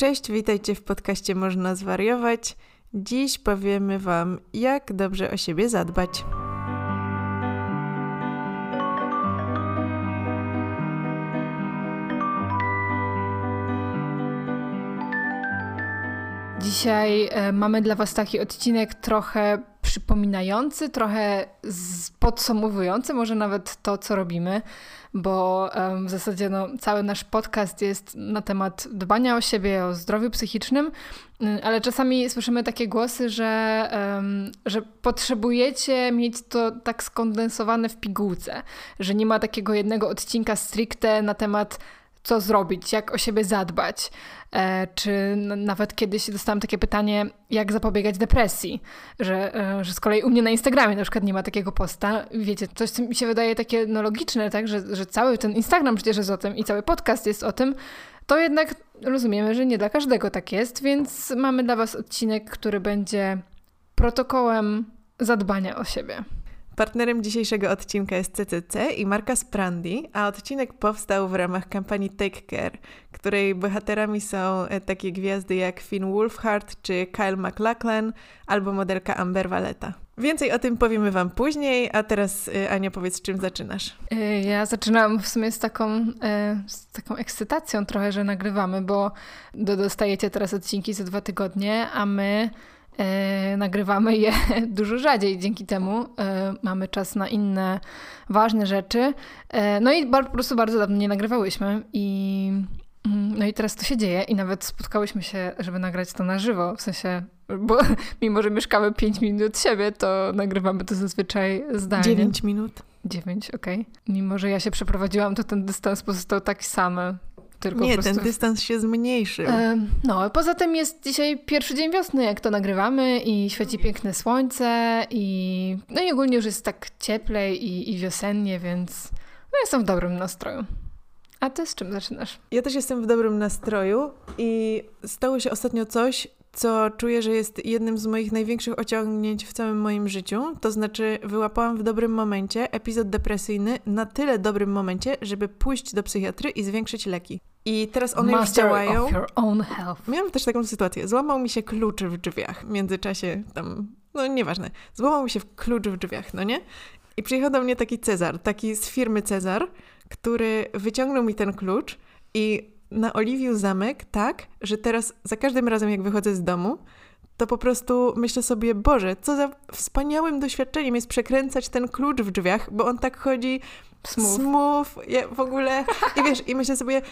Cześć, witajcie w podcaście Można Zwariować. Dziś powiemy Wam, jak dobrze o siebie zadbać. Dzisiaj e, mamy dla Was taki odcinek trochę przypominający, trochę podsumowujący może nawet to, co robimy, bo w zasadzie no, cały nasz podcast jest na temat dbania o siebie, o zdrowiu psychicznym, mm, ale czasami słyszymy takie głosy, że, że potrzebujecie mieć to tak skondensowane w pigułce, że nie ma takiego jednego odcinka stricte na temat co zrobić, jak o siebie zadbać. E, czy nawet kiedyś dostałam takie pytanie, jak zapobiegać depresji, że, e, że z kolei u mnie na Instagramie na przykład nie ma takiego posta. Wiecie, coś, co mi się wydaje takie no, logiczne, tak, że, że cały ten Instagram przecież jest o tym i cały podcast jest o tym, to jednak rozumiemy, że nie dla każdego tak jest, więc mamy dla Was odcinek, który będzie protokołem zadbania o siebie. Partnerem dzisiejszego odcinka jest CCC i marka Sprandi, a odcinek powstał w ramach kampanii Take Care, której bohaterami są e, takie gwiazdy jak Finn Wolfhard czy Kyle MacLachlan albo modelka Amber Valletta. Więcej o tym powiemy Wam później, a teraz e, Ania powiedz, czym zaczynasz? E, ja zaczynam w sumie z taką, z taką ekscytacją trochę, że nagrywamy, bo dostajecie teraz odcinki za dwa tygodnie, a my nagrywamy je dużo rzadziej. Dzięki temu e, mamy czas na inne ważne rzeczy. E, no i po prostu bardzo dawno nie nagrywałyśmy i mm, no i teraz to się dzieje i nawet spotkałyśmy się, żeby nagrać to na żywo, w sensie, bo mimo, że mieszkamy 5 minut od siebie, to nagrywamy to zazwyczaj zdalnie. 9 minut. 9, okej. Okay. Mimo, że ja się przeprowadziłam, to ten dystans pozostał taki sam. Tylko nie, ten dystans się zmniejszył. E, no, poza tym jest dzisiaj pierwszy dzień wiosny, jak to nagrywamy i świeci piękne słońce i no i ogólnie już jest tak cieplej i, i wiosennie, więc no jestem w dobrym nastroju. A ty z czym zaczynasz? Ja też jestem w dobrym nastroju i stało się ostatnio coś, co czuję, że jest jednym z moich największych osiągnięć w całym moim życiu. To znaczy, wyłapałam w dobrym momencie epizod depresyjny, na tyle dobrym momencie, żeby pójść do psychiatry i zwiększyć leki. I teraz one Master już działają. Of your own health. Miałam też taką sytuację. Złamał mi się klucz w drzwiach. W międzyczasie tam, no nieważne. Złamał mi się klucz w drzwiach, no nie? I przyjechał do mnie taki Cezar, taki z firmy Cezar, który wyciągnął mi ten klucz i naoliwił zamek tak, że teraz za każdym razem, jak wychodzę z domu, to po prostu myślę sobie, Boże, co za wspaniałym doświadczeniem jest przekręcać ten klucz w drzwiach, bo on tak chodzi smooth, smooth ja w ogóle. I wiesz, i myślę sobie,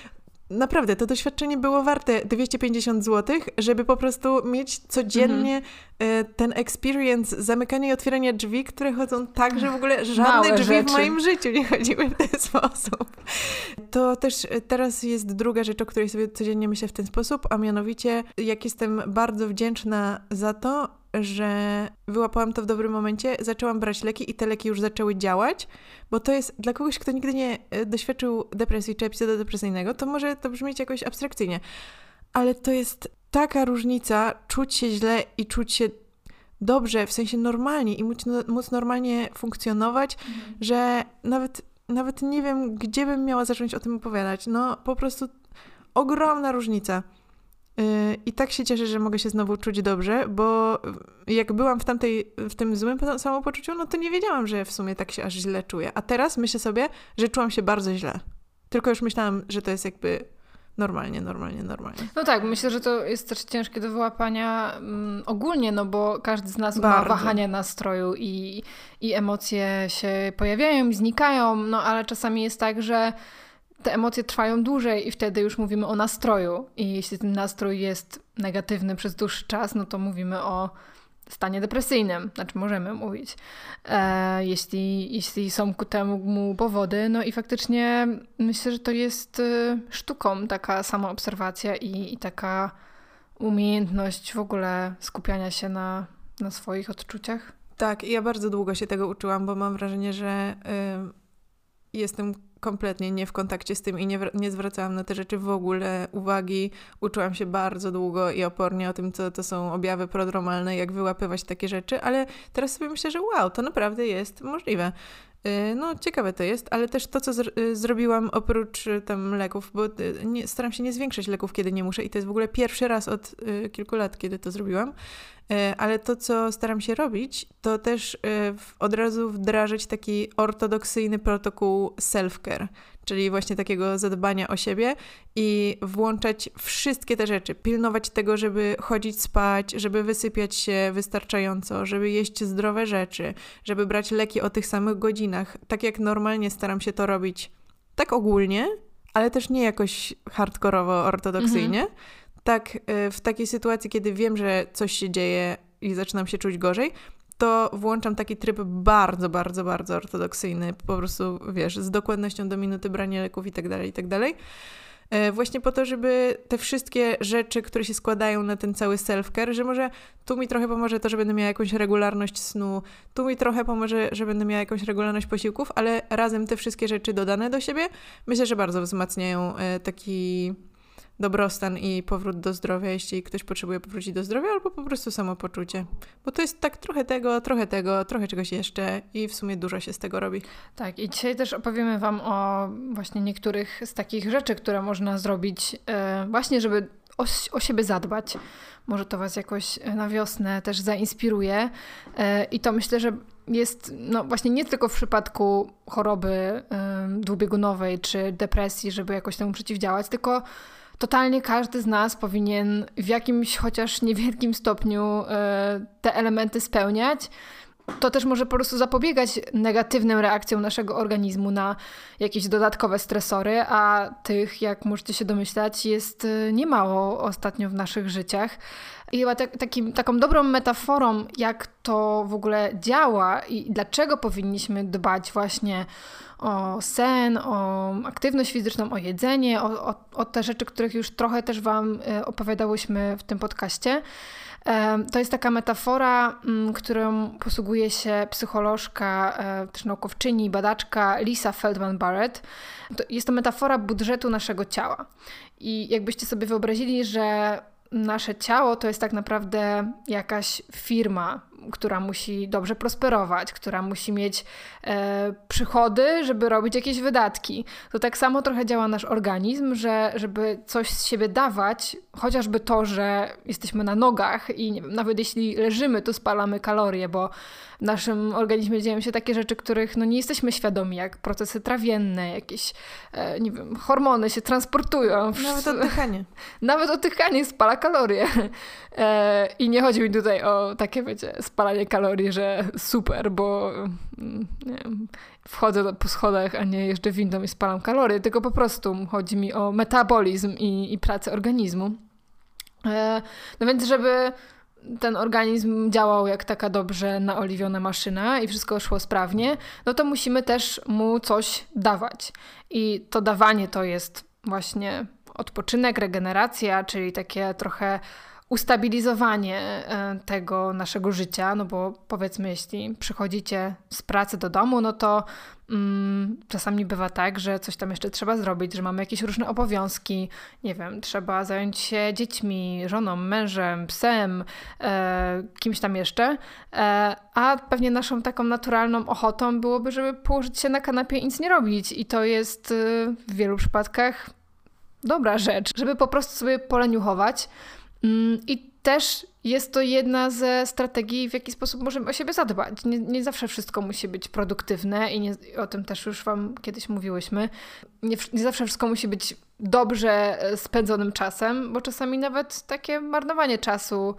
naprawdę to doświadczenie było warte 250 zł, żeby po prostu mieć codziennie mhm. ten experience zamykania i otwierania drzwi, które chodzą tak, że w ogóle żadne Małe drzwi rzeczy. w moim życiu nie chodziły w ten sposób. To też e, teraz jest druga rzecz, o której sobie codziennie myślę w ten sposób, a mianowicie jak jestem bardzo wdzięczna za to, że wyłapałam to w dobrym momencie, zaczęłam brać leki i te leki już zaczęły działać, bo to jest dla kogoś, kto nigdy nie e, doświadczył depresji czy epizodu depresyjnego, to może to brzmieć jakoś abstrakcyjnie, ale to jest taka różnica czuć się źle i czuć się dobrze, w sensie normalnie i móc, móc normalnie funkcjonować, mhm. że nawet, nawet nie wiem, gdzie bym miała zacząć o tym opowiadać. No po prostu ogromna różnica. Y, I tak się cieszę, że mogę się znowu czuć dobrze, bo jak byłam w tamtej, w tym złym samopoczuciu, no to nie wiedziałam, że w sumie tak się aż źle czuję. A teraz myślę sobie, że czułam się bardzo źle. Tylko już myślałam, że to jest jakby normalnie, normalnie, normalnie. No tak, myślę, że to jest też ciężkie do wyłapania um, ogólnie, no bo każdy z nas Bardzo. ma wahania nastroju i, i emocje się pojawiają znikają, no ale czasami jest tak, że te emocje trwają dłużej i wtedy już mówimy o nastroju. I jeśli ten nastrój jest negatywny przez dłuższy czas, no to mówimy o stanie depresyjnym, znaczy możemy mówić, e, jeśli, jeśli są ku temu powody. No i faktycznie myślę, że to jest y, sztuką taka samoobserwacja i, i taka umiejętność w ogóle skupiania się na, na swoich odczuciach. Tak, ja bardzo długo się tego uczyłam, bo mam wrażenie, że y, jestem kompletnie nie w kontakcie z tym i nie, nie zwracałam na te rzeczy w ogóle uwagi. Uczyłam się bardzo długo i opornie o tym, co to są objawy prodromalne, jak wyłapywać takie rzeczy, ale teraz sobie myślę, że wow, to naprawdę jest możliwe. Y, no, ciekawe to jest, ale też to, co y, zrobiłam oprócz y, tam leków, bo nie, staram się nie zwiększać leków, kiedy nie muszę i to jest w ogóle pierwszy raz od kilku lat, kiedy to zrobiłam. Ale to, co staram się robić, to też od razu wdrażać taki ortodoksyjny protokół self-care, czyli właśnie takiego zadbania o siebie i włączać wszystkie te rzeczy, pilnować tego, żeby chodzić spać, żeby wysypiać się wystarczająco, żeby jeść zdrowe rzeczy, żeby brać leki o tych samych godzinach, tak jak normalnie staram się to robić, tak ogólnie, ale też nie jakoś hardkorowo, ortodoksyjnie. Mhm. Tak, y, w takiej sytuacji, kiedy wiem, że coś się dzieje i zaczynam się czuć gorzej, to włączam taki tryb bardzo, bardzo, bardzo ortodoksyjny, po prostu, wiesz, z dokładnością do minuty brania leków i tak dalej, i tak dalej. E, właśnie po to, żeby te wszystkie rzeczy, które się składają na ten cały self-care, że może tu mi trochę pomoże to, że będę miała jakąś regularność snu, tu mi trochę pomoże, że będę miała jakąś regularność posiłków, ale razem te wszystkie rzeczy dodane do siebie, myślę, że bardzo wzmacniają e, taki dobrostan i powrót do zdrowia, jeśli ktoś potrzebuje powrócić do zdrowia, albo po prostu samopoczucie. Bo to jest tak trochę tego, trochę tego, trochę czegoś jeszcze i w sumie dużo się z tego robi. Tak, i dzisiaj też opowiemy Wam o właśnie niektórych z takich rzeczy, które można zrobić e, właśnie, żeby o, o siebie zadbać. Może to Was jakoś na wiosnę też zainspiruje. E, I to myślę, że jest no właśnie nie tylko w przypadku choroby dwubiegunowej czy depresji, żeby jakoś temu przeciwdziałać, tylko totalnie każdy z nas powinien w jakimś chociaż niewielkim stopniu e, te elementy spełniać. To też może po prostu zapobiegać negatywnym reakcjom naszego organizmu na jakieś dodatkowe stresory, a tych, jak możecie się domyślać, jest e, niemało ostatnio w naszych życiach. I chyba tak, takim, taką dobrą metaforą, jak to w ogóle działa i dlaczego powinniśmy dbać właśnie o sen, o aktywność fizyczną, o jedzenie, o, o, o te rzeczy, których już trochę też Wam e, opowiadałyśmy w tym podcaście. To jest taka metafora, którą posługuje się psycholożka, e, też naukowczyni, badaczka Lisa Feldman Barrett. Jest to metafora budżetu naszego ciała. I jakbyście sobie wyobrazili, że nasze ciało to jest tak naprawdę jakaś firma, która musi dobrze prosperować, która musi mieć e, przychody, żeby robić jakieś wydatki. To tak samo trochę działa nasz organizm, że żeby coś z siebie dawać, chociażby to, że jesteśmy na nogach i wiem, nawet jeśli leżymy, to spalamy kalorie, bo w naszym organizmie dzieją się takie rzeczy, których no, nie jesteśmy świadomi, jak procesy trawienne, jakieś, e, nie wiem, hormony się transportują. Nawet oddychanie. Nawet oddychanie spala kalorie. E, I nie chodzi mi tutaj o takie, wiecie, spalanie kalorii, że super, bo mm, wiem, wchodzę po schodach, a nie jeżdżę windą i spalam kalorie, tylko po prostu chodzi mi o metabolizm i, i pracę organizmu. E, no więc, żeby ten organizm działał jak taka dobrze naoliwiona maszyna i wszystko szło sprawnie, no to musimy też mu coś dawać. I to dawanie to jest właśnie odpoczynek, regeneracja, czyli takie trochę ustabilizowanie e, tego naszego życia, no bo powiedzmy, jeśli przychodzicie z pracy do domu, no to mm, czasami bywa tak, że coś tam jeszcze trzeba zrobić, że mamy jakieś różne obowiązki, nie wiem, trzeba zająć się dziećmi, żoną, mężem, psem, e, kimś tam jeszcze, e, a pewnie naszą taką naturalną ochotą byłoby, żeby położyć się na kanapie i nic nie robić. I to jest e, w wielu przypadkach dobra rzecz, żeby po prostu sobie poleniuchować, I też jest to jedna ze strategii, w jaki sposób możemy o siebie zadbać. Nie, nie zawsze wszystko musi być produktywne i nie, o tym też już Wam kiedyś mówiłyśmy. Nie, nie, zawsze wszystko musi być dobrze e, spędzonym czasem, bo czasami nawet takie marnowanie czasu,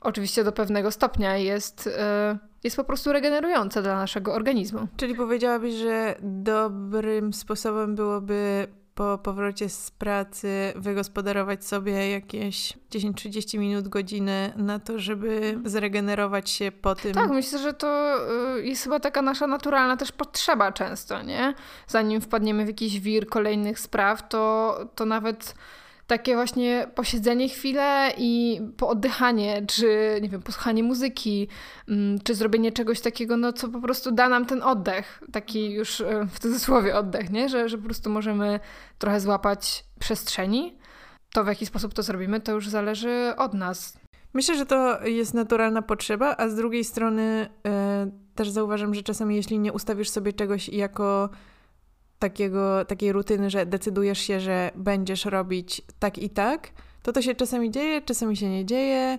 oczywiście do pewnego stopnia, jest, e, jest po prostu regenerujące dla naszego organizmu. Czyli powiedziałabyś, że dobrym sposobem byłoby po powrocie z pracy wygospodarować sobie jakieś 10-30 minut, godziny na to, żeby zregenerować się po tym. Tak, myślę, że to y, jest chyba taka nasza naturalna też potrzeba często, nie? Zanim wpadniemy w jakiś wir kolejnych spraw, to, to nawet takie właśnie posiedzenie chwilę i pooddychanie, czy nie wiem, posłuchanie muzyki, mm, czy zrobienie czegoś takiego, no co po prostu da nam ten oddech, taki już e, w cudzysłowie oddech, nie? Że, że po prostu możemy trochę złapać przestrzeni. To w jaki sposób to zrobimy, to już zależy od nas. Myślę, że to jest naturalna potrzeba, a z drugiej strony yy też zauważam, że czasami jeśli nie ustawisz sobie czegoś jako takiego, takiej rutyny, że decydujesz się, że będziesz robić tak i tak, to to się czasami dzieje, czasami się nie dzieje,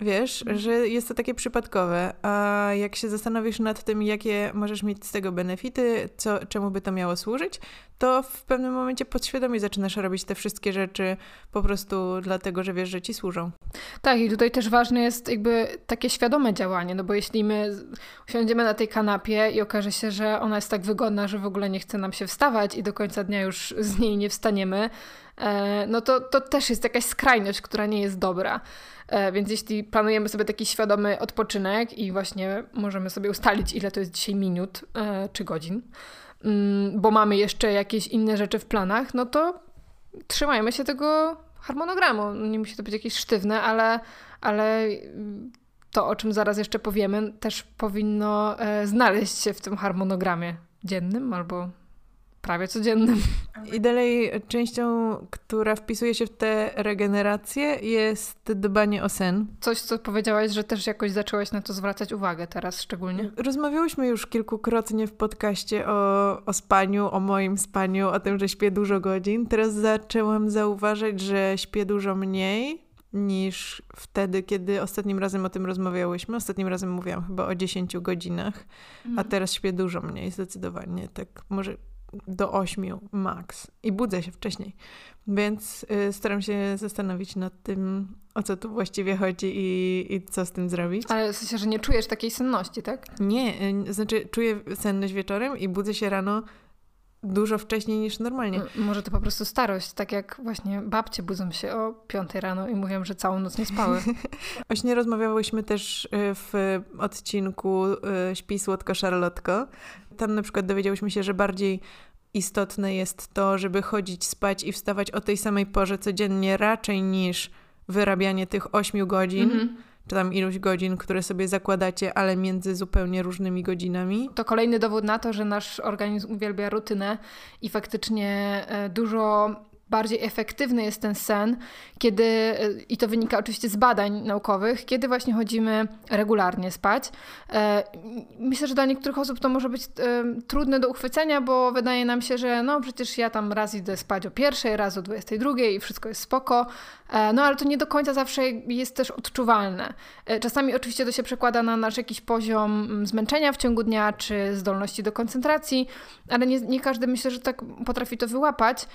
Wiesz, mhm. że jest to takie przypadkowe, a jak się zastanowisz nad tym, jakie możesz mieć z tego benefity, co, czemu by to miało służyć, to w pewnym momencie podświadomie zaczynasz robić te wszystkie rzeczy po prostu dlatego, że wiesz, że ci służą. Tak, i tutaj też ważne jest jakby takie świadome działanie, no bo jeśli my usiądziemy na tej kanapie i okaże się, że ona jest tak wygodna, że w ogóle nie chce nam się wstawać i do końca dnia już z niej nie wstaniemy, e, no to, to też jest jakaś skrajność, która nie jest dobra. E, więc jeśli planujemy sobie taki świadomy odpoczynek i właśnie możemy sobie ustalić, ile to jest dzisiaj minut e, czy godzin, bo mamy jeszcze jakieś inne rzeczy w planach, no to trzymajmy się tego harmonogramu. Nie musi to być jakieś sztywne, ale, ale to, o czym zaraz jeszcze powiemy, też powinno e, znaleźć się w tym harmonogramie dziennym albo prawie codziennym. I dalej częścią, która wpisuje się w tę regenerację jest dbanie o sen. Coś, co powiedziałaś, że też jakoś zaczęłaś na to zwracać uwagę teraz szczególnie. Rozmawiałyśmy już kilkukrotnie w podcaście o, o spaniu, o moim spaniu, o tym, że śpię dużo godzin. Teraz zaczęłam zauważać, że śpię dużo mniej niż wtedy, kiedy ostatnim razem o tym rozmawiałyśmy. Ostatnim razem mówiłam chyba o 10 godzinach, a mhm. teraz śpię dużo mniej, zdecydowanie. Tak, może do 8 max i budzę się wcześniej. Więc y, staram się zastanowić nad tym, o co tu właściwie chodzi i, i co z tym zrobić. Ale w sensie, że nie czujesz takiej senności, tak? Nie, y, znaczy czuję senność wieczorem i budzę się rano dużo wcześniej niż normalnie. Może to po prostu starość, tak jak właśnie babcie budzą się o 5 rano i mówią, że całą noc nie spały. właśnie rozmawiałyśmy też y, w odcinku Śpi słodko szarlotko, tam na przykład dowiedziałyśmy się, że bardziej istotne jest to, żeby chodzić spać i wstawać o tej samej porze codziennie, raczej niż wyrabianie tych 8 godzin. Mm -hmm czy tam ilość godzin, które sobie zakładacie, ale między zupełnie różnymi godzinami. To kolejny dowód na to, że nasz organizm uwielbia rutynę i faktycznie e, dużo bardziej efektywny jest ten sen, kiedy, i to wynika oczywiście z badań naukowych, kiedy właśnie chodzimy regularnie spać. E, myślę, że dla niektórych osób to może być e, trudne do uchwycenia, bo wydaje nam się, że no przecież ja tam raz idę spać o pierwszej, raz o dwudziestej drugiej i wszystko jest spoko, e, no ale to nie do końca zawsze jest też odczuwalne. Czasami oczywiście to się przekłada na nasz jakiś poziom mm, zmęczenia w ciągu dnia, czy zdolności do koncentracji, ale nie, nie każdy myślę, że tak potrafi to wyłapać,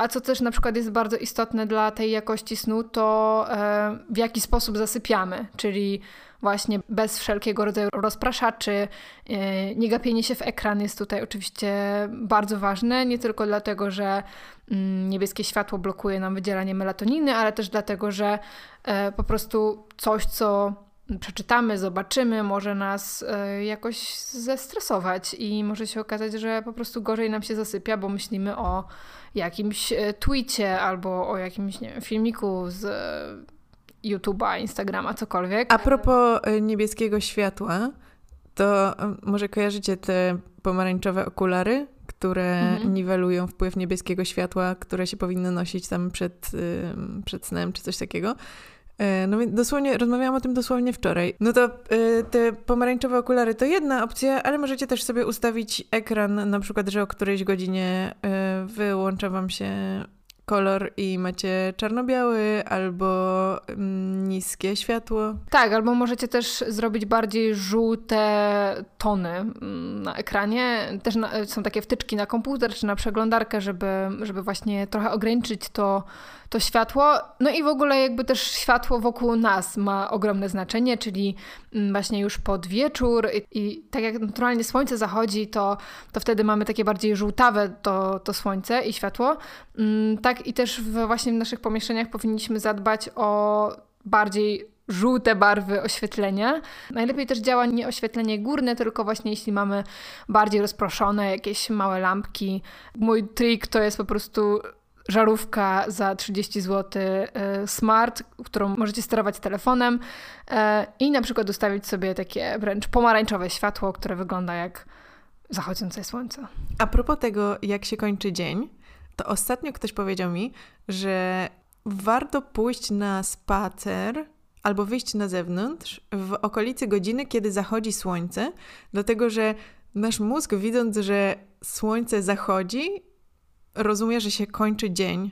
a co też na przykład jest bardzo istotne dla tej jakości snu, to e, w jaki sposób zasypiamy, czyli właśnie bez wszelkiego rodzaju rozpraszaczy, e, nie gapienie się w ekran jest tutaj oczywiście bardzo ważne, nie tylko dlatego, że mm, niebieskie światło blokuje nam wydzielanie melatoniny, ale też dlatego, że e, po prostu coś, co przeczytamy, zobaczymy, może nas jakoś zestresować i może się okazać, że po prostu gorzej nam się zasypia, bo myślimy o jakimś e, tweetie albo o jakimś nie wiem, filmiku z e, YouTube'a, Instagrama, cokolwiek. A propos e, niebieskiego światła, to może kojarzycie te pomarańczowe okulary, które mhm. niwelują wpływ niebieskiego światła, które się powinno nosić tam przed, przed snem czy coś takiego. E, no dosłownie, rozmawiałam o tym dosłownie wczoraj. No to y, te pomarańczowe okulary to jedna opcja, ale możecie też sobie ustawić ekran, na przykład, że o którejś godzinie y, wyłącza wam się kolor i macie czarno-biały albo mm, niskie światło. Tak, albo możecie też zrobić bardziej żółte tony mm, na ekranie. Też na, są takie wtyczki na komputer czy na przeglądarkę, żeby, żeby właśnie trochę ograniczyć to to światło. No i w ogóle jakby też światło wokół nas ma ogromne znaczenie, czyli mm, właśnie już pod wieczór i, i tak jak naturalnie słońce zachodzi, to, to wtedy mamy takie bardziej żółtawe to, to słońce i światło. Mm, tak i też w, właśnie w naszych pomieszczeniach powinniśmy zadbać o bardziej żółte barwy oświetlenia. Najlepiej też działa nie oświetlenie górne, tylko właśnie jeśli mamy bardziej rozproszone jakieś małe lampki. Mój trik to jest po prostu żarówka za 30 zł e, smart, którą możecie sterować telefonem e, i na przykład ustawić sobie takie wręcz pomarańczowe światło, które wygląda jak zachodzące słońce. A propos tego, jak się kończy dzień, to ostatnio ktoś powiedział mi, że warto pójść na spacer albo wyjść na zewnątrz w okolicy godziny, kiedy zachodzi słońce, dlatego że nasz mózg, widząc, że słońce zachodzi, rozumie, że się kończy dzień.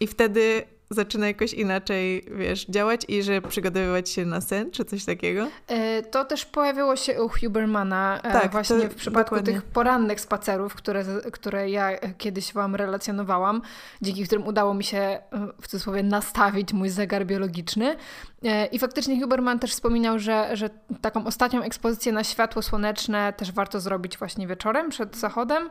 I wtedy zaczyna jakoś inaczej, wiesz, działać i że przygotowywać się na sen, czy coś takiego? E, to też pojawiło się u Hubermana e, tak, właśnie w przypadku dokładnie. tych porannych spacerów, które, które ja kiedyś Wam relacjonowałam, dzięki którym udało mi się e, w cudzysłowie nastawić mój zegar biologiczny. I faktycznie Huberman też wspominał, że, że taką ostatnią ekspozycję na światło słoneczne też warto zrobić właśnie wieczorem przed zachodem.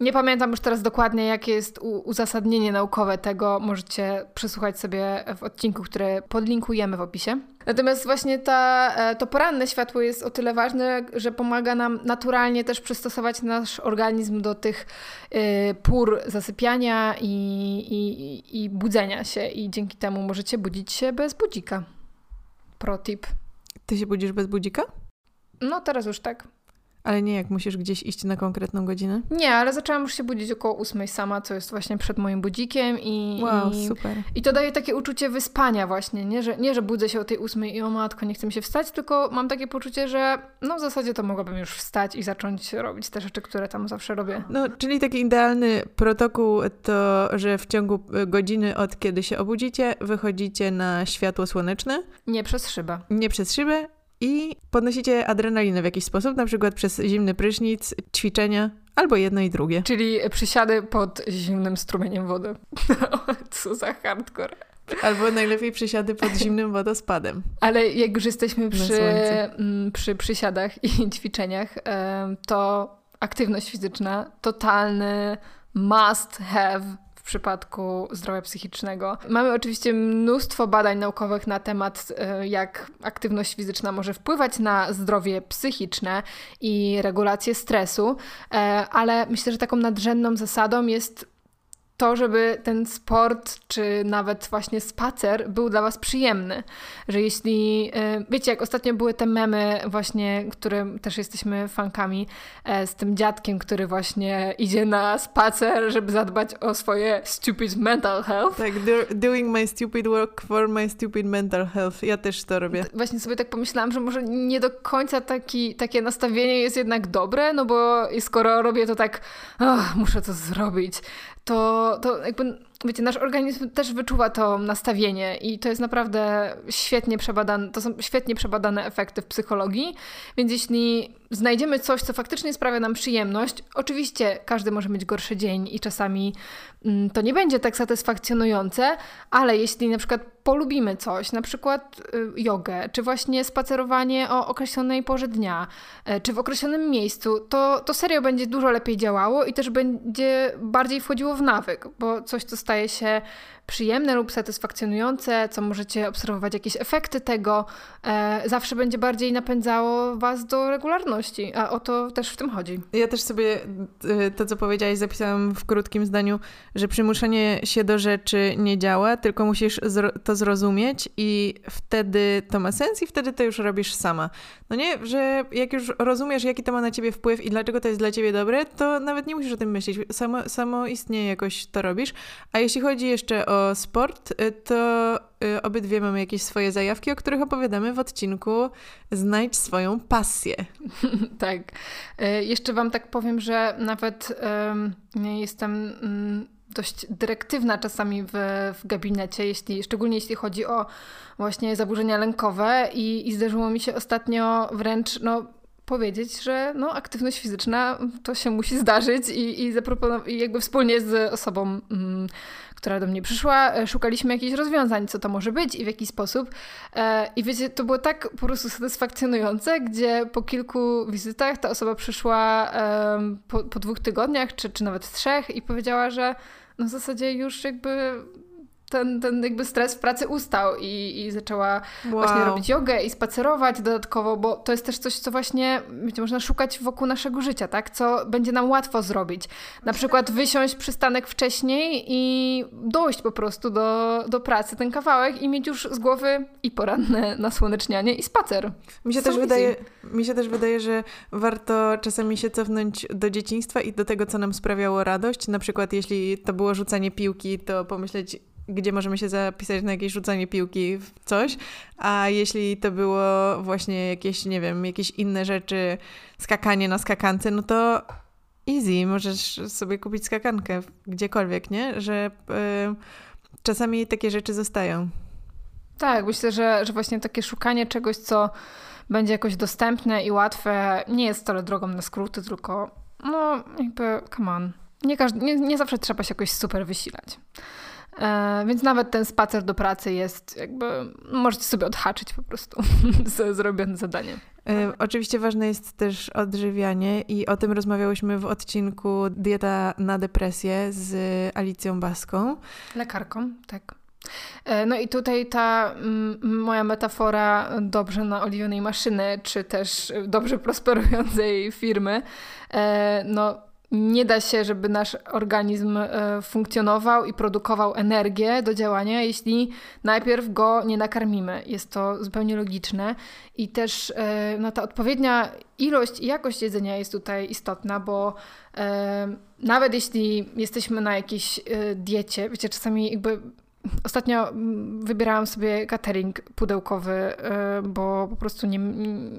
Nie pamiętam już teraz dokładnie, jakie jest uzasadnienie naukowe tego. Możecie przesłuchać sobie w odcinku, który podlinkujemy w opisie. Natomiast właśnie ta, e, to poranne światło jest o tyle ważne, że pomaga nam naturalnie też przystosować nasz organizm do tych y, pór zasypiania i, i, i budzenia się. I dzięki temu możecie budzić się bez budzika. Pro tip. Ty się budzisz bez budzika? No teraz już tak. Ale nie jak musisz gdzieś iść na konkretną godzinę? Nie, ale zaczęłam już się budzić około ósmej sama, co jest właśnie przed moim budzikiem i... Wow, i, super. I to daje takie uczucie wyspania właśnie, nie? Że, nie, że budzę się o tej ósmej i o matko, nie chcę mi się wstać, tylko mam takie poczucie, że no w zasadzie to mogłabym już wstać i zacząć robić te rzeczy, które tam zawsze robię. No, czyli taki idealny protokół to, że w ciągu e, godziny od kiedy się obudzicie, wychodzicie na światło słoneczne. Nie przez szybę. Nie przez szybę, i podnosicie adrenalinę w jakiś sposób, na przykład przez zimny prysznic, ćwiczenia, albo jedno i drugie. Czyli przysiady pod zimnym strumieniem wody. Co za hardcore. Albo najlepiej przysiady pod zimnym wodospadem. Ale jak już jesteśmy przy, mm, przy przysiadach i ćwiczeniach, to aktywność fizyczna totalny must have przypadku zdrowia psychicznego. Mamy oczywiście mnóstwo badań naukowych na temat, e, jak aktywność fizyczna może wpływać na zdrowie psychiczne i regulację stresu, e, ale myślę, że taką nadrzędną zasadą jest to, żeby ten sport, czy nawet właśnie spacer był dla Was przyjemny. Że jeśli, e, wiecie, jak ostatnio były te memy właśnie, które też jesteśmy fankami, e, z tym dziadkiem, który właśnie idzie na spacer, żeby zadbać o swoje stupid mental health. Tak, do, doing my stupid work for my stupid mental health. Ja też to robię. Właśnie sobie tak pomyślałam, że może nie do końca taki, takie nastawienie jest jednak dobre, no bo skoro robię to tak, oh, muszę to zrobić, to, to jakby, wiecie, nasz organizm też wyczuwa to nastawienie i to jest naprawdę świetnie przebadane, to są świetnie przebadane efekty w psychologii, więc jeśli znajdziemy coś, co faktycznie sprawia nam przyjemność, oczywiście każdy może mieć gorszy dzień i czasami mm, to nie będzie tak satysfakcjonujące, ale jeśli na przykład polubimy coś, na przykład y, jogę, czy właśnie spacerowanie o określonej porze dnia, y, czy w określonym miejscu, to, to serio będzie dużo lepiej działało i też będzie bardziej wchodziło w nawyk, bo coś, co staje się przyjemne lub satysfakcjonujące, co możecie obserwować jakieś efekty tego, e, zawsze będzie bardziej napędzało Was do regularności, a o to też w tym chodzi. Ja też sobie e, to, co powiedziałaś, zapisałam w krótkim zdaniu, że przymuszenie się do rzeczy nie działa, tylko musisz to zrozumieć i wtedy to ma sens i wtedy to już robisz sama. No nie, że jak już rozumiesz, jaki to ma na ciebie wpływ i dlaczego to jest dla ciebie dobre, to nawet nie musisz o tym myśleć. Samo, samo istnieje jakoś to robisz. A jeśli chodzi jeszcze o sport, y, to y, obydwie mamy jakieś swoje zajawki, o których opowiadamy w odcinku Znajdź swoją pasję. tak. Y, jeszcze Wam tak powiem, że nawet jestem mm, dość dyrektywna czasami w, w gabinecie, jeśli, szczególnie jeśli chodzi o właśnie zaburzenia lękowe i, i zdarzyło mi się ostatnio wręcz no, powiedzieć, że no, aktywność fizyczna to się musi zdarzyć i, i, i jakby wspólnie z osobą, mm, która do mnie przyszła, e, szukaliśmy jakichś rozwiązań, co to może być i w jaki sposób. E, I wiecie, to było tak po prostu satysfakcjonujące, gdzie po kilku wizytach ta osoba przyszła po, po dwóch tygodniach, czy, czy nawet trzech i powiedziała, że no w zasadzie już jakby ten, ten jakby stres w pracy ustał i, i zaczęła wow. właśnie robić jogę i spacerować dodatkowo, bo to jest też coś, co właśnie można szukać wokół naszego życia, tak? Co będzie nam łatwo zrobić. Na przykład wysiąść przystanek wcześniej i dojść po prostu do, do pracy ten kawałek i mieć już z głowy i poranne nasłonecznianie i spacer. Mi się, też wydaje, mi się też wydaje, że warto czasami się cofnąć do dzieciństwa i do tego, co nam sprawiało radość. Na przykład jeśli to było rzucanie piłki, to pomyśleć gdzie możemy się zapisać na jakieś rzucanie piłki w coś, a jeśli to było właśnie jakieś, nie wiem, jakieś inne rzeczy, skakanie na skakance, no to easy, możesz sobie kupić skakankę gdziekolwiek, nie? Że y, czasami takie rzeczy zostają. Tak, myślę, że, że właśnie takie szukanie czegoś, co będzie jakoś dostępne i łatwe, nie jest wcale drogą na skróty, tylko no jakby, come on. Nie, każdy, nie, nie zawsze trzeba się jakoś super wysilać. E, więc nawet ten spacer do pracy jest jakby, możecie sobie odhaczyć po prostu zrobione zadanie. E, oczywiście ważne jest też odżywianie i o tym rozmawiałyśmy w odcinku Dieta na depresję z Alicją Baską. Lekarką, tak. E, no i tutaj ta moja metafora dobrze naoliwionej maszyny, czy też dobrze prosperującej firmy, no nie da się, żeby nasz organizm e, funkcjonował i produkował energię do działania, jeśli najpierw go nie nakarmimy. Jest to zupełnie logiczne i też e, no, ta odpowiednia ilość i jakość jedzenia jest tutaj istotna, bo e, nawet jeśli jesteśmy na jakiejś diecie, wiecie, czasami jakby Ostatnio mm, wybierałam sobie catering pudełkowy, y, bo po prostu nie,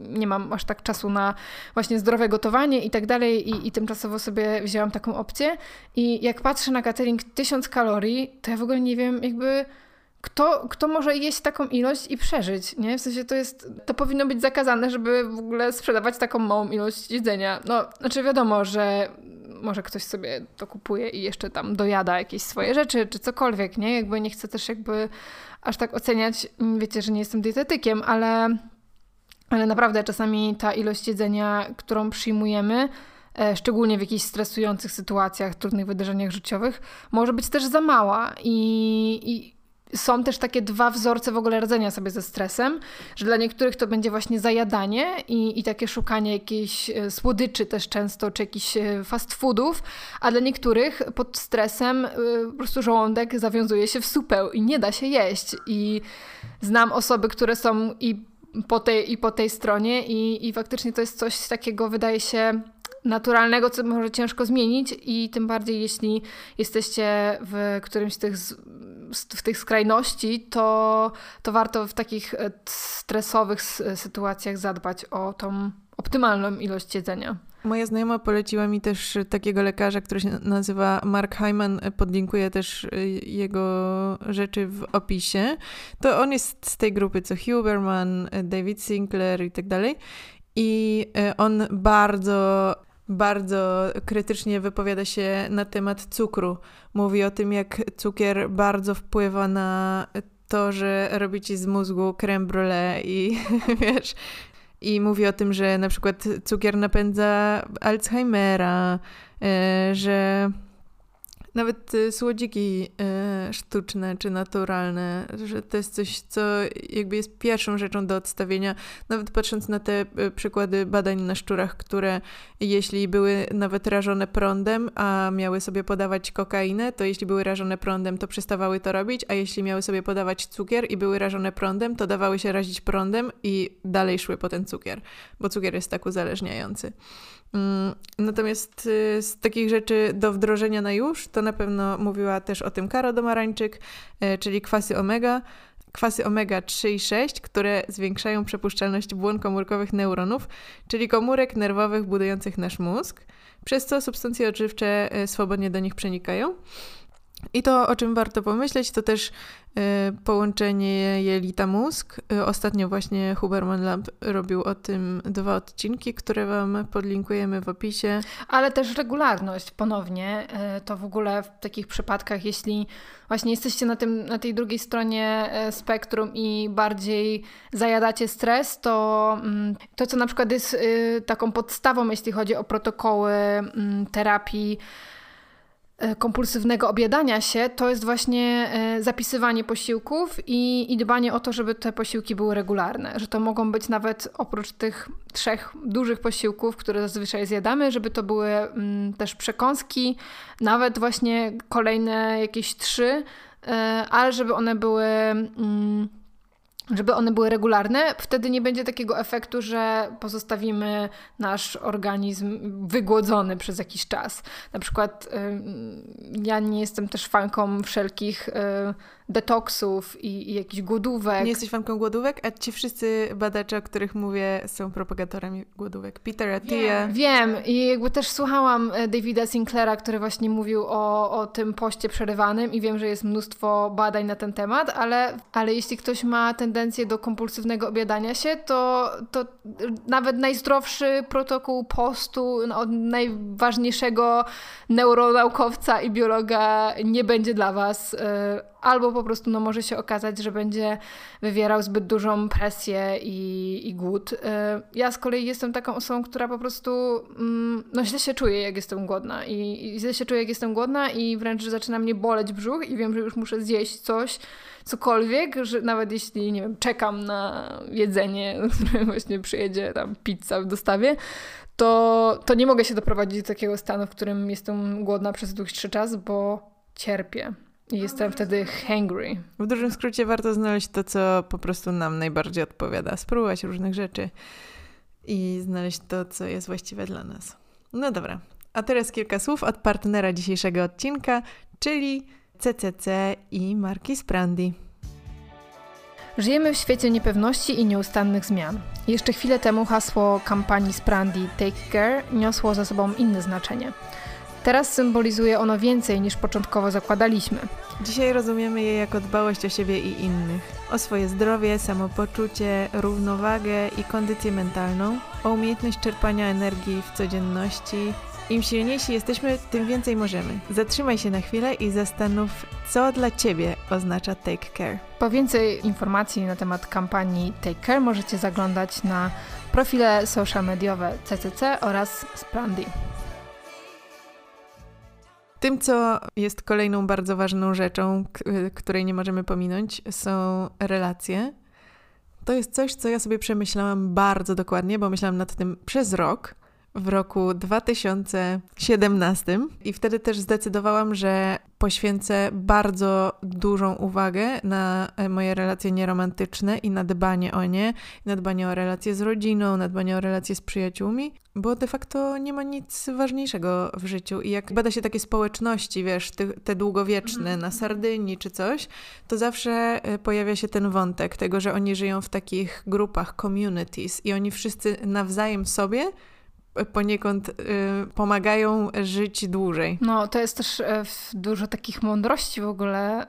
nie mam aż tak czasu na właśnie zdrowe gotowanie i tak dalej i, i tymczasowo sobie wzięłam taką opcję i jak patrzę na catering 1000 kalorii, to ja w ogóle nie wiem jakby kto, kto może jeść taką ilość i przeżyć, nie? W sensie to jest, to powinno być zakazane, żeby w ogóle sprzedawać taką małą ilość jedzenia. No, znaczy wiadomo, że może ktoś sobie to kupuje i jeszcze tam dojada jakieś swoje rzeczy, czy cokolwiek, nie? Jakby nie chcę też jakby aż tak oceniać, wiecie, że nie jestem dietetykiem, ale, ale naprawdę czasami ta ilość jedzenia, którą przyjmujemy, e, szczególnie w jakichś stresujących sytuacjach, trudnych wydarzeniach życiowych, może być też za mała i, i są też takie dwa wzorce w ogóle radzenia sobie ze stresem, że dla niektórych to będzie właśnie zajadanie i, i takie szukanie jakichś e, słodyczy też często, czy jakichś e, fast foodów, a dla niektórych pod stresem e, po prostu żołądek zawiązuje się w supę i nie da się jeść. I znam osoby, które są i po tej, i po tej stronie i, i faktycznie to jest coś takiego, wydaje się, naturalnego, co może ciężko zmienić i tym bardziej jeśli jesteście w którymś z tych, w tych skrajności, to, to warto w takich e, stresowych sytuacjach zadbać o tą optymalną ilość jedzenia. Moja znajoma poleciła mi też takiego lekarza, który się nazywa Mark Hyman. Podlinkuję też e, jego rzeczy w opisie. To on jest z tej grupy co Huberman, e, David Sinclair i tak dalej. I on bardzo bardzo krytycznie wypowiada się na temat cukru. Mówi o tym, jak cukier bardzo wpływa na to, że robi ci z mózgu creme brulee i wiesz, i mówi o tym, że na przykład cukier napędza Alzheimera, e, że nawet y, słodziki y, sztuczne czy naturalne, że to jest coś, co jakby jest pierwszą rzeczą do odstawienia. Nawet patrząc na te y, przykłady badań na szczurach, które jeśli były nawet rażone prądem, a miały sobie podawać kokainę, to jeśli były rażone prądem, to przestawały to robić, a jeśli miały sobie podawać cukier i były rażone prądem, to dawały się razić prądem i dalej szły po ten cukier, bo cukier jest tak uzależniający. Mm, natomiast y, z takich rzeczy do wdrożenia na już, to na pewno mówiła też o tym Karo Domarańczyk, y, czyli kwasy omega. Kwasy omega 3 i 6, które zwiększają przepuszczalność błon komórkowych neuronów, czyli komórek nerwowych budujących nasz mózg, przez co substancje odżywcze y, swobodnie do nich przenikają. I to, o czym warto pomyśleć, to też y, połączenie jelita-mózg. Y, ostatnio właśnie Huberman Lab robił o tym dwa odcinki, które Wam podlinkujemy w opisie. Ale też regularność ponownie. Y, to w ogóle w takich przypadkach, jeśli właśnie jesteście na, tym, na tej drugiej stronie spektrum i bardziej zajadacie stres, to mm, to, co na przykład jest taką podstawą, jeśli chodzi o protokoły mm, terapii, kompulsywnego objadania się, to jest właśnie e, zapisywanie posiłków i, i dbanie o to, żeby te posiłki były regularne. Że to mogą być nawet oprócz tych trzech dużych posiłków, które zazwyczaj zjadamy, żeby to były mm, też przekąski, nawet właśnie kolejne jakieś trzy, e, ale żeby one były. Mm, żeby one były regularne, wtedy nie będzie takiego efektu, że pozostawimy nasz organizm wygłodzony przez jakiś czas. Na przykład ja nie jestem też fanką wszelkich y, detoksów i, i jakichś głodówek. Nie jesteś fanką głodówek? A ci wszyscy badacze, o których mówię, są propagatorami głodówek. Peter Attia. Wiem, wiem. i jakby też słuchałam e, Davida Sinclaira, który właśnie mówił o, o tym poście przerywanym i wiem, że jest mnóstwo badań na ten temat, ale, ale jeśli ktoś ma tendencję do kompulsywnego obiadania się, to, to nawet najzdrowszy protokół postu no, od najważniejszego neuronaukowca i biologa nie będzie dla Was e, albo po prostu no, może się okazać, że będzie wywierał zbyt dużą presję i, i głód. Y, ja z kolei jestem taką osobą, która po prostu mm, no, źle się czuje, jak jestem głodna. I, I źle się czuję, jak jestem głodna i wręcz zaczyna mnie boleć brzuch i wiem, że już muszę zjeść coś, cokolwiek, że nawet jeśli, nie wiem, czekam na jedzenie, które właśnie przyjedzie, tam pizza w dostawie, to, to nie mogę się doprowadzić do takiego stanu, w którym jestem głodna przez dłuższy czas, bo cierpię. Jestem wtedy hangry. W dużym skrócie warto znaleźć to, co po prostu nam najbardziej odpowiada. Spróbować różnych rzeczy i znaleźć to, co jest właściwe dla nas. No dobra, a teraz kilka słów od partnera dzisiejszego odcinka, czyli CCC i marki Sprandi. Żyjemy w świecie niepewności i nieustannych zmian. Jeszcze chwilę temu hasło kampanii Sprandi Take Care niosło za sobą inne znaczenie – Teraz symbolizuje ono więcej niż początkowo zakładaliśmy. Dzisiaj rozumiemy je jako dbałość o siebie i innych, o swoje zdrowie, samopoczucie, równowagę i kondycję mentalną, o umiejętność czerpania energii w codzienności. Im silniejsi jesteśmy, tym więcej możemy. Zatrzymaj się na chwilę i zastanów, co dla Ciebie oznacza Take Care. Po więcej informacji na temat kampanii Take Care możecie zaglądać na profile social mediowe CCC oraz Sprandi. Tym, co jest kolejną bardzo ważną rzeczą, której nie możemy pominąć, są relacje. To jest coś, co ja sobie przemyślałam bardzo dokładnie, bo myślałam nad tym przez rok w roku 2017 i wtedy też zdecydowałam, że poświęcę bardzo dużą uwagę na e, moje relacje nieromantyczne i na dbanie o nie, na dbanie o relacje z rodziną, na dbanie o relacje z przyjaciółmi, bo de facto nie ma nic ważniejszego w życiu i jak bada się takie społeczności, wiesz, te, długowieczne mhm. na Sardynii czy coś, to zawsze e, pojawia się ten wątek tego, że oni żyją w takich grupach, communities i oni wszyscy nawzajem sobie poniekąd y, pomagają żyć dłużej. No, to jest też e, dużo takich mądrości w ogóle,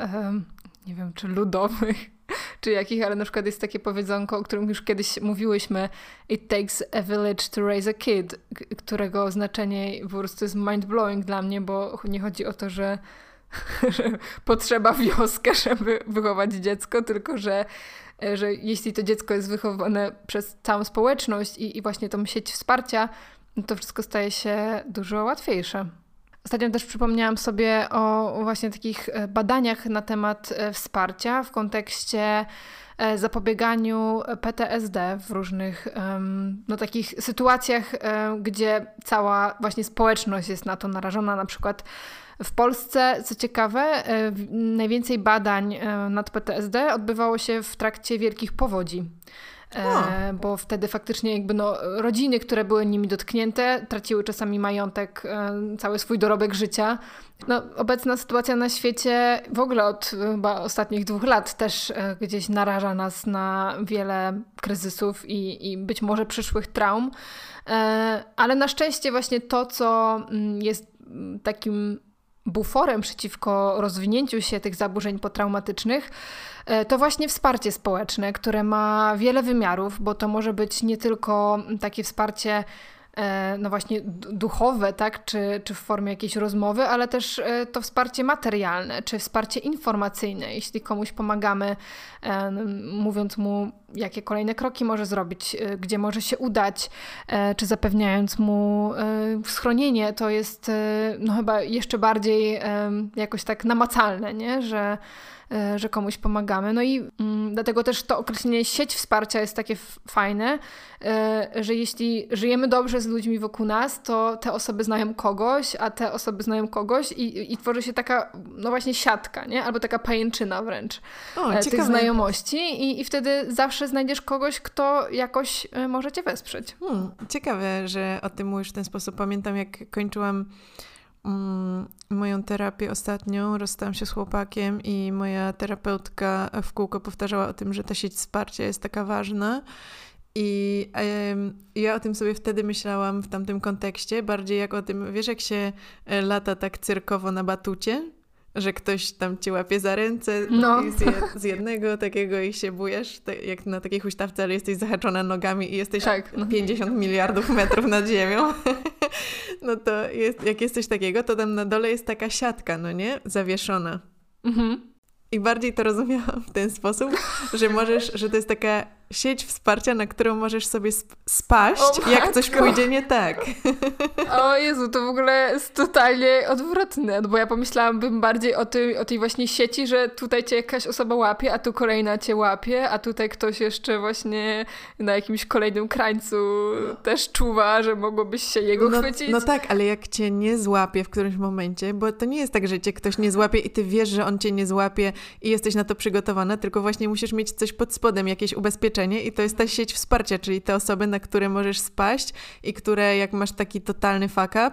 nie wiem, czy ludowych, czy jakich, ale na przykład jest takie powiedzonko, o którym już kiedyś mówiłyśmy, it takes a village to raise a kid, którego znaczenie po prostu jest mind-blowing dla mnie, bo nie chodzi o to, że potrzeba wioskę, żeby wychować dziecko, tylko że że jeśli to dziecko jest wychowane przez całą społeczność i, i właśnie tą sieć wsparcia, no to wszystko staje się dużo łatwiejsze. Ostatnio też przypomniałam sobie o właśnie takich e, badaniach na temat e, wsparcia w kontekście zapobieganiu PTSD w różnych no, takich sytuacjach, gdzie cała właśnie społeczność jest na to narażona, na przykład w Polsce, co ciekawe, e, najwięcej badań e, nad PTSD odbywało się w trakcie wielkich powodzi. E, bo wtedy faktycznie jakby no, rodziny, które były nimi dotknięte, traciły czasami majątek, e, cały swój dorobek życia. No, obecna sytuacja na świecie w ogóle od chyba ostatnich dwóch lat też e, gdzieś naraża nas na wiele kryzysów i, i być może przyszłych traum. E, ale na szczęście właśnie to, co mm, jest mm, takim buforem przeciwko rozwinięciu się tych zaburzeń potraumatycznych, e, to właśnie wsparcie społeczne, które ma wiele wymiarów, bo to może być nie tylko takie wsparcie no właśnie duchowe, tak, czy, czy w formie jakiejś rozmowy, ale też e, to wsparcie materialne, czy wsparcie informacyjne. Jeśli komuś pomagamy, e, mówiąc mu, jakie kolejne kroki może zrobić, gdzie może się udać, czy zapewniając mu schronienie, to jest no chyba jeszcze bardziej jakoś tak namacalne, nie? że że komuś pomagamy. No i mm, dlatego też to określenie sieć wsparcia jest takie fajne, y, że jeśli żyjemy dobrze z ludźmi wokół nas, to te osoby znają kogoś, a te osoby znają kogoś i, i tworzy się taka, no właśnie siatka, nie? Albo taka pajęczyna wręcz o, e, tych znajomości i, i wtedy zawsze znajdziesz kogoś, kto jakoś e, może cię wesprzeć. Hmm, ciekawe, że o tym mówisz w ten sposób. Pamiętam, jak kończyłam moją terapię ostatnią, rozstałam się z chłopakiem i moja terapeutka w kółko powtarzała o tym, że ta sieć wsparcia jest taka ważna. I ja o tym sobie wtedy myślałam w tamtym kontekście, bardziej jak o tym, wiesz, jak się e, lata tak cyrkowo na batucie, że ktoś tam cię łapie za ręce no. z, jednego takiego i się bujesz, jak na takiej huśtawce, ale jesteś zahaczona nogami i jesteś tak. 50 miliardów metrów nad ziemią. no to jest, jak jesteś takiego, to tam na dole jest taka siatka, no nie? Zawieszona. Mhm. I bardziej to rozumiałam w ten sposób, że możesz, że to jest taka sieć wsparcia, na którą możesz sobie spaść, o, jak coś pójdzie nie tak. O Jezu, to w ogóle jest totalnie odwrotne, bo ja pomyślałabym bardziej o tej, o tej właśnie sieci, że tutaj cię jakaś osoba łapie, a tu kolejna cię łapie, a tutaj ktoś jeszcze właśnie na jakimś kolejnym krańcu też czuwa, że mogłobyś się jego no, chwycić. No tak, ale jak cię nie złapie w którymś momencie, bo to nie jest tak, że cię ktoś nie złapie i ty wiesz, że on cię nie złapie i jesteś na to przygotowana, tylko właśnie musisz mieć coś pod spodem, jakieś ubezpieczenie i to jest ta sieć wsparcia, czyli te osoby, na które możesz spaść i które jak masz taki totalny fuck up,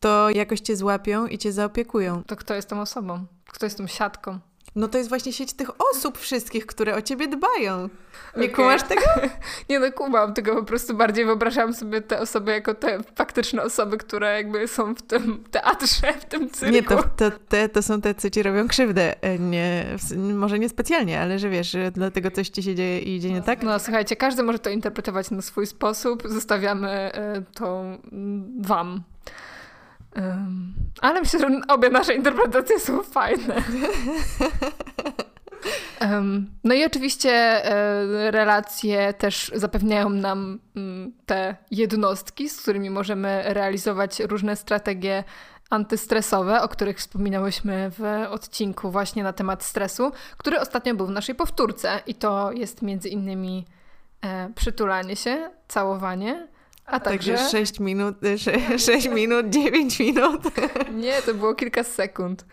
to jakoś cię złapią i cię zaopiekują. To kto jest tą osobą? Kto jest tą siatką? No to jest właśnie sieć tych osób wszystkich, które o ciebie dbają. Nie okay. kumasz tego? nie no kumam, tylko po prostu bardziej wyobrażam sobie te osoby jako te faktyczne osoby, które jakby są w tym teatrze, w tym cyrku. Nie, to, to, te, to są te, co ci robią krzywdę. E, nie, może nie specjalnie, ale że wiesz, dlatego coś ci się dzieje i idzie nie tak? No słuchajcie, każdy może to interpretować na swój sposób. Zostawiamy y, to wam. Um, ale myślę, że obie nasze interpretacje są fajne. Um, no i oczywiście e, relacje też zapewniają nam mm, te jednostki, z którymi możemy realizować różne strategie antystresowe, o których wspominałyśmy w odcinku właśnie na temat stresu, który ostatnio był w naszej powtórce i to jest między innymi e, przytulanie się, całowanie, a także... Także 6 minut, 6, 6 minut, 9 minut. Nie, to było kilka sekund.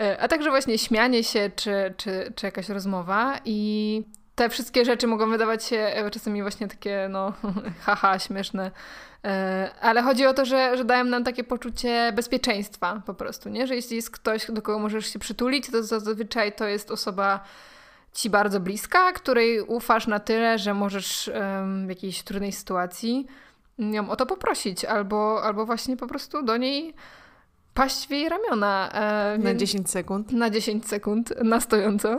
E, a także właśnie śmianie się, czy, czy, czy jakaś rozmowa i te wszystkie rzeczy mogą wydawać się e, czasami właśnie takie, no, haha, śmieszne. E, ale chodzi o to, że, że dają nam takie poczucie bezpieczeństwa po prostu, nie? Że jeśli jest ktoś, do kogo możesz się przytulić, to zazwyczaj to jest osoba ci bardzo bliska, której ufasz na tyle, że możesz w jakiejś trudnej sytuacji ją o to poprosić, albo, albo właśnie po prostu do niej paść w jej ramiona. E, na 10 sekund. Na 10 sekund, na stojąco.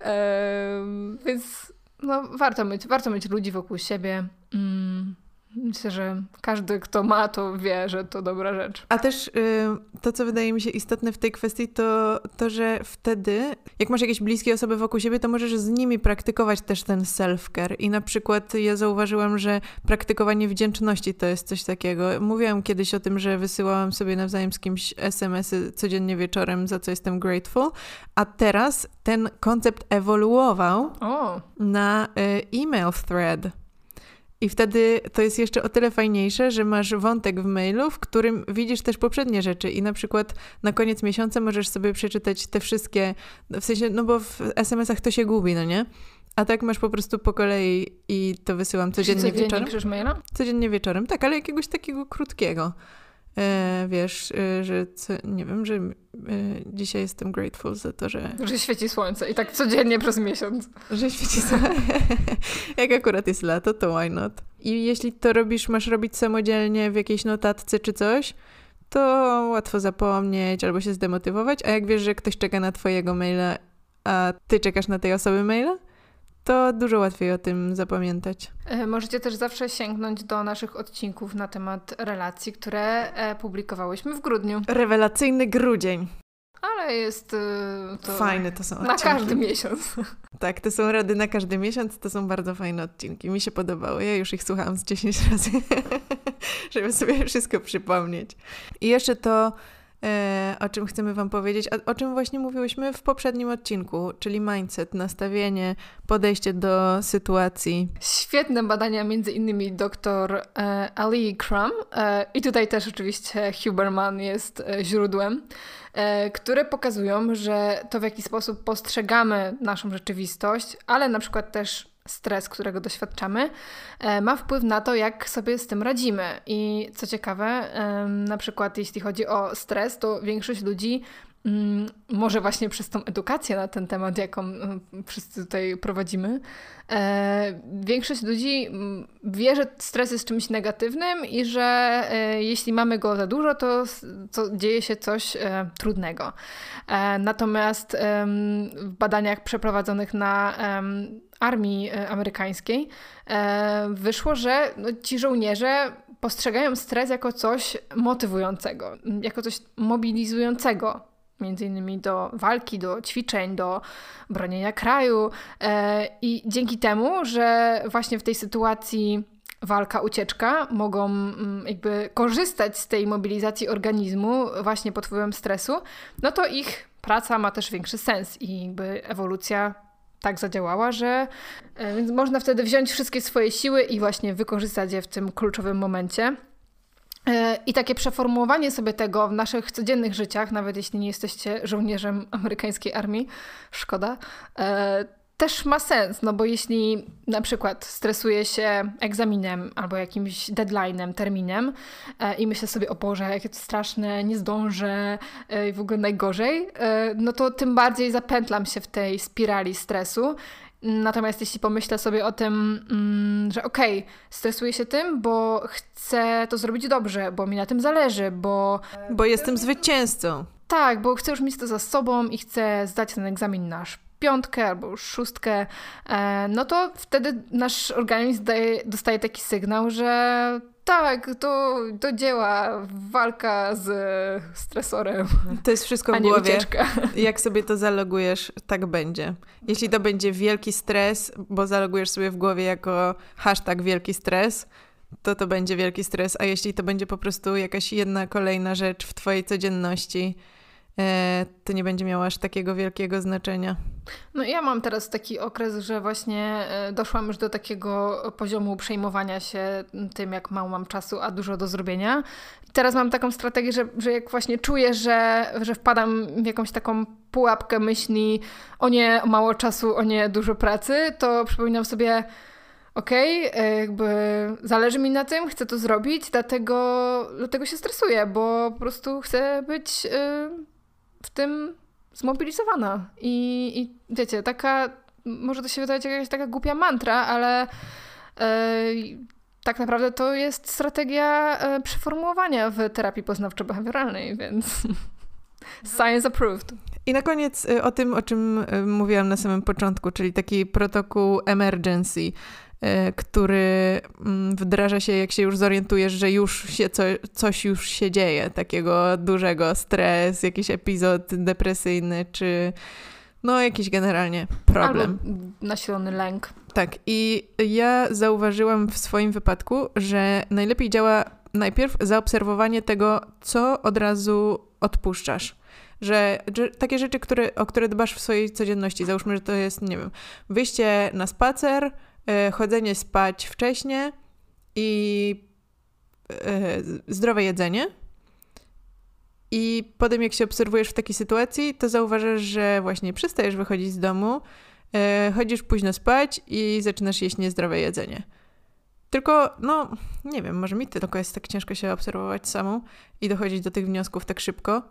e, więc no, warto, mieć, warto mieć ludzi wokół siebie. Mm Myślę, że każdy, kto ma, to wie, że to dobra rzecz. A też y, to, co wydaje mi się istotne w tej kwestii, to to, że wtedy, jak masz jakieś bliskie osoby wokół siebie, to możesz z nimi praktykować też ten self-care. I na przykład ja zauważyłam, że praktykowanie wdzięczności to jest coś takiego. Mówiłam kiedyś o tym, że wysyłałam sobie nawzajem z kimś SMS-y codziennie wieczorem, za co jestem grateful, a teraz ten koncept ewoluował oh. na y, e-mail thread. I wtedy to jest jeszcze o tyle fajniejsze, że masz wątek w mailu, w którym widzisz też poprzednie rzeczy i na przykład na koniec miesiąca możesz sobie przeczytać te wszystkie, w sensie, no bo w SMS-ach to się gubi, no nie? A tak masz po prostu po kolei i to wysyłam codziennie, codziennie wieczorem. maila? Codziennie wieczorem, tak, ale jakiegoś takiego krótkiego. E, wiesz, e, że co, nie wiem, że e, dzisiaj jestem grateful za to, że... Że świeci słońce i tak codziennie przez miesiąc. Że świeci słońce. Jak akurat jest lato, to why not? I jeśli to robisz, masz robić samodzielnie w jakiejś notatce czy coś, to łatwo zapomnieć albo się zdemotywować, a jak wiesz, że ktoś czeka na twojego maila, a ty czekasz na tej osoby maila, to dużo łatwiej o tym zapamiętać. E, możecie też zawsze sięgnąć do naszych odcinków na temat relacji, które e, publikowałyśmy w grudniu. Rewelacyjny grudzień. Ale jest e, to. Fajne to są odcinki. Na każdy miesiąc. Tak, to są rady na każdy miesiąc, to są bardzo fajne odcinki. Mi się podobały. Ja już ich słuchałam z 10 razy, żeby sobie wszystko przypomnieć. I jeszcze to o czym chcemy Wam powiedzieć, o czym właśnie mówiłyśmy w poprzednim odcinku, czyli mindset, nastawienie, podejście do sytuacji. Świetne badania, między innymi dr e, Ali Crum e, i tutaj też oczywiście Huberman jest e, źródłem, e, które pokazują, że to w jaki sposób postrzegamy naszą rzeczywistość, ale na przykład też stres, którego doświadczamy, e, ma wpływ na to, jak sobie z tym radzimy. I co ciekawe, na przykład jeśli chodzi o stres, to większość ludzi może właśnie przez tą edukację na ten temat, jaką mm, wszyscy tutaj prowadzimy, e, większość ludzi mm, wie, że stres jest czymś negatywnym i że e, jeśli mamy go za dużo, to, to dzieje się coś e, trudnego. Natomiast w badaniach przeprowadzonych na armii amerykańskiej wyszło, że no, ci żołnierze postrzegają stres jako coś motywującego, jako coś mobilizującego między innymi do walki, do ćwiczeń, do bronienia kraju. E, I dzięki temu, że właśnie w tej sytuacji walka, ucieczka mogą mm, jakby korzystać z tej mobilizacji organizmu właśnie pod wpływem stresu, no to ich praca ma też większy sens i jakby ewolucja tak zadziałała, że e, więc można wtedy wziąć wszystkie swoje siły i właśnie wykorzystać je w tym kluczowym momencie. E, I takie przeformułowanie sobie tego w naszych codziennych życiach, nawet jeśli nie jesteście żołnierzem amerykańskiej armii, szkoda, e, też ma sens, no bo jeśli na przykład stresuję się egzaminem albo jakimś deadline'em, terminem e, i myślę sobie, o Boże, jakie to straszne, nie zdążę i w ogóle najgorzej, no to tym bardziej zapętlam się w tej spirali stresu Natomiast jeśli pomyślę sobie o tym, mm, że okej, okay, stresuję się tym, bo chcę to zrobić dobrze, bo mi na tym zależy, bo. Bo jestem zwycięzcą. Tak, bo chcę już mieć to za sobą i chcę zdać ten egzamin na piątkę albo szóstkę, e, no to wtedy nasz organizm daje, dostaje taki sygnał, że tak, to, to dzieła walka z stresorem. To jest wszystko w głowie. Ucieczka. Jak sobie to zalogujesz, tak będzie. Jeśli to będzie wielki stres, bo zalogujesz sobie w głowie jako hashtag wielki stres, to to będzie wielki stres, a jeśli to będzie po prostu jakaś jedna kolejna rzecz w twojej codzienności, to nie będzie miało aż takiego wielkiego znaczenia. No ja mam teraz taki okres, że właśnie e, doszłam już do takiego poziomu przejmowania się tym, jak mało mam czasu, a dużo do zrobienia. Teraz mam taką strategię, że, że jak właśnie czuję, że, że wpadam w jakąś taką pułapkę myśli o nie, mało czasu, o nie, dużo pracy, to przypominam sobie okej, okay, e, jakby zależy mi na tym, chcę to zrobić, dlatego, dlatego się stresuję, bo po prostu chcę być w tym zmobilizowana. I, i wiecie, taka, może to się wydawać jakaś taka głupia mantra, ale yy, tak naprawdę to jest strategia yy, przeformułowania w terapii poznawczo-behawioralnej, więc science approved. I na koniec e, o tym, o czym mówiłam na samym początku, czyli taki protokół emergency. E, który mm, wdraża się, jak się już zorientujesz, że już się co, coś już się dzieje, takiego dużego, stres, jakiś epizod depresyjny, czy no jakiś generalnie problem. Albo nasilony lęk. Tak, i ja zauważyłam w swoim wypadku, że najlepiej działa najpierw zaobserwowanie tego, co od razu odpuszczasz. Że, że, takie rzeczy, które, o które dbasz w swojej codzienności, załóżmy, że to jest, nie wiem, wyjście na spacer, E, chodzenie spać wcześnie i e, zdrowe jedzenie. I potem, jak się obserwujesz w takiej sytuacji, to zauważasz, że właśnie przestajesz wychodzić z domu, e, chodzisz późno spać i zaczynasz jeść niezdrowe jedzenie. Tylko, no, nie wiem, może mi tylko jest tak ciężko się obserwować samą i dochodzić do tych wniosków tak szybko.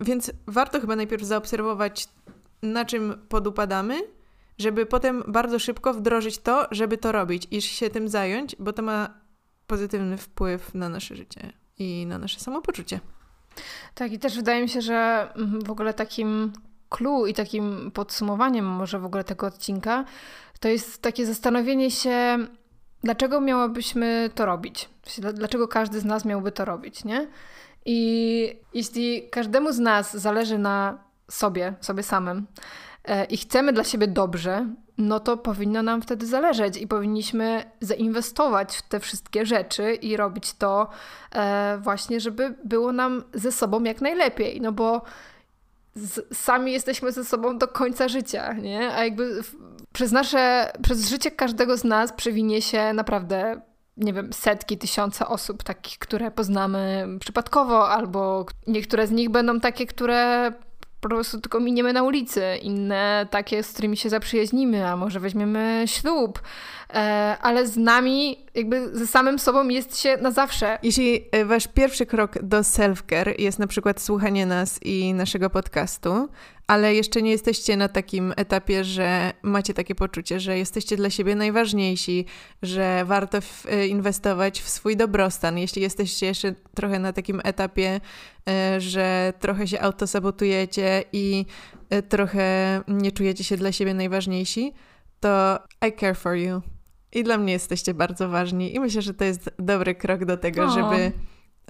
Więc warto chyba najpierw zaobserwować, na czym podupadamy żeby potem bardzo szybko wdrożyć to, żeby to robić i się tym zająć, bo to ma pozytywny wpływ na nasze życie i na nasze samopoczucie. Tak, i też wydaje mi się, że mm, w ogóle takim clue i takim podsumowaniem może w ogóle tego odcinka to jest takie zastanowienie się, dlaczego miałobyśmy to robić? Dlaczego każdy z nas miałby to robić, nie? I jeśli każdemu z nas zależy na sobie, sobie samym, E, i chcemy dla siebie dobrze, no to powinno nam wtedy zależeć i powinniśmy zainwestować w te wszystkie rzeczy i robić to e, właśnie, żeby było nam ze sobą jak najlepiej, no bo z, sami jesteśmy ze sobą do końca życia, nie? A jakby w, przez nasze, przez życie każdego z nas przewinie się naprawdę nie wiem, setki, tysiące osób, takich, które poznamy przypadkowo, albo niektóre z nich będą takie, które po prostu tylko miniemy na ulicy, inne takie, z którymi się zaprzyjaźnimy, a może weźmiemy ślub, e, ale z nami, jakby ze samym sobą jest się na zawsze. Jeśli e, wasz pierwszy krok do self-care jest na przykład słuchanie nas i naszego podcastu, ale jeszcze nie jesteście na takim etapie, że macie takie poczucie, że jesteście dla siebie najważniejsi, że warto e, inwestować w swój dobrostan. Jeśli jesteście jeszcze trochę na takim etapie, że trochę się autosabotujecie i trochę nie czujecie się dla siebie najważniejsi, to I care for you. I dla mnie jesteście bardzo ważni i myślę, że to jest dobry krok do tego, o. żeby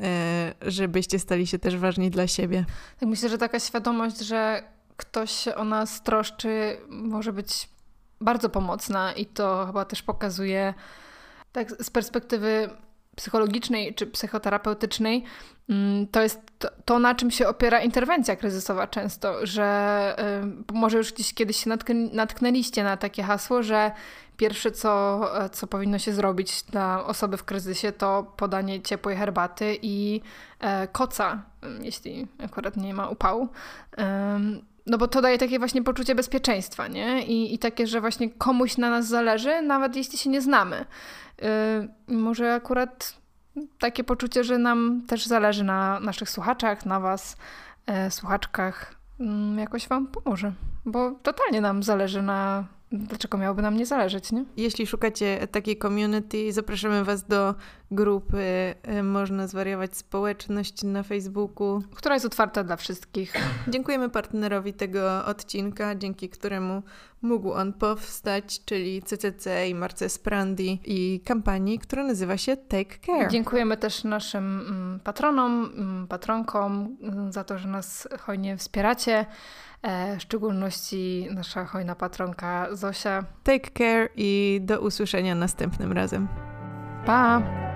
e, żebyście stali się też ważni dla siebie. Tak myślę, że taka świadomość, że ktoś się o nas troszczy, może być bardzo pomocna i to chyba też pokazuje tak z perspektywy psychologicznej czy psychoterapeutycznej, mm, to jest to, to, na czym się opiera interwencja kryzysowa często, że może już gdzieś kiedyś się natknęliście na takie hasło, że pierwsze, co, co powinno się zrobić dla osoby w kryzysie, to podanie ciepłej herbaty i e, koca, jeśli akurat nie ma upału. No bo to daje takie właśnie poczucie bezpieczeństwa, nie? I, I takie, że właśnie komuś na nas zależy, nawet jeśli się nie znamy. Yy, może akurat takie poczucie, że nam też zależy na naszych słuchaczach, na was, e, słuchaczkach, jakoś wam pomoże. Bo totalnie nam zależy na Dlaczego miałoby nam nie zależeć, nie? Jeśli szukacie takiej community, zapraszamy Was do grupy y, Można Zwariować Społeczność na Facebooku. Która jest otwarta dla wszystkich. Dziękujemy partnerowi tego odcinka, dzięki któremu mógł on powstać, czyli CCC i Marce Sprandi i kampanii, która nazywa się Take Care. Dziękujemy też naszym mm, patronom, mm, patronkom mm, za to, że nas hojnie wspieracie. E, w szczególności nasza hojna patronka Zosia. Take care i do usłyszenia następnym razem. Pa!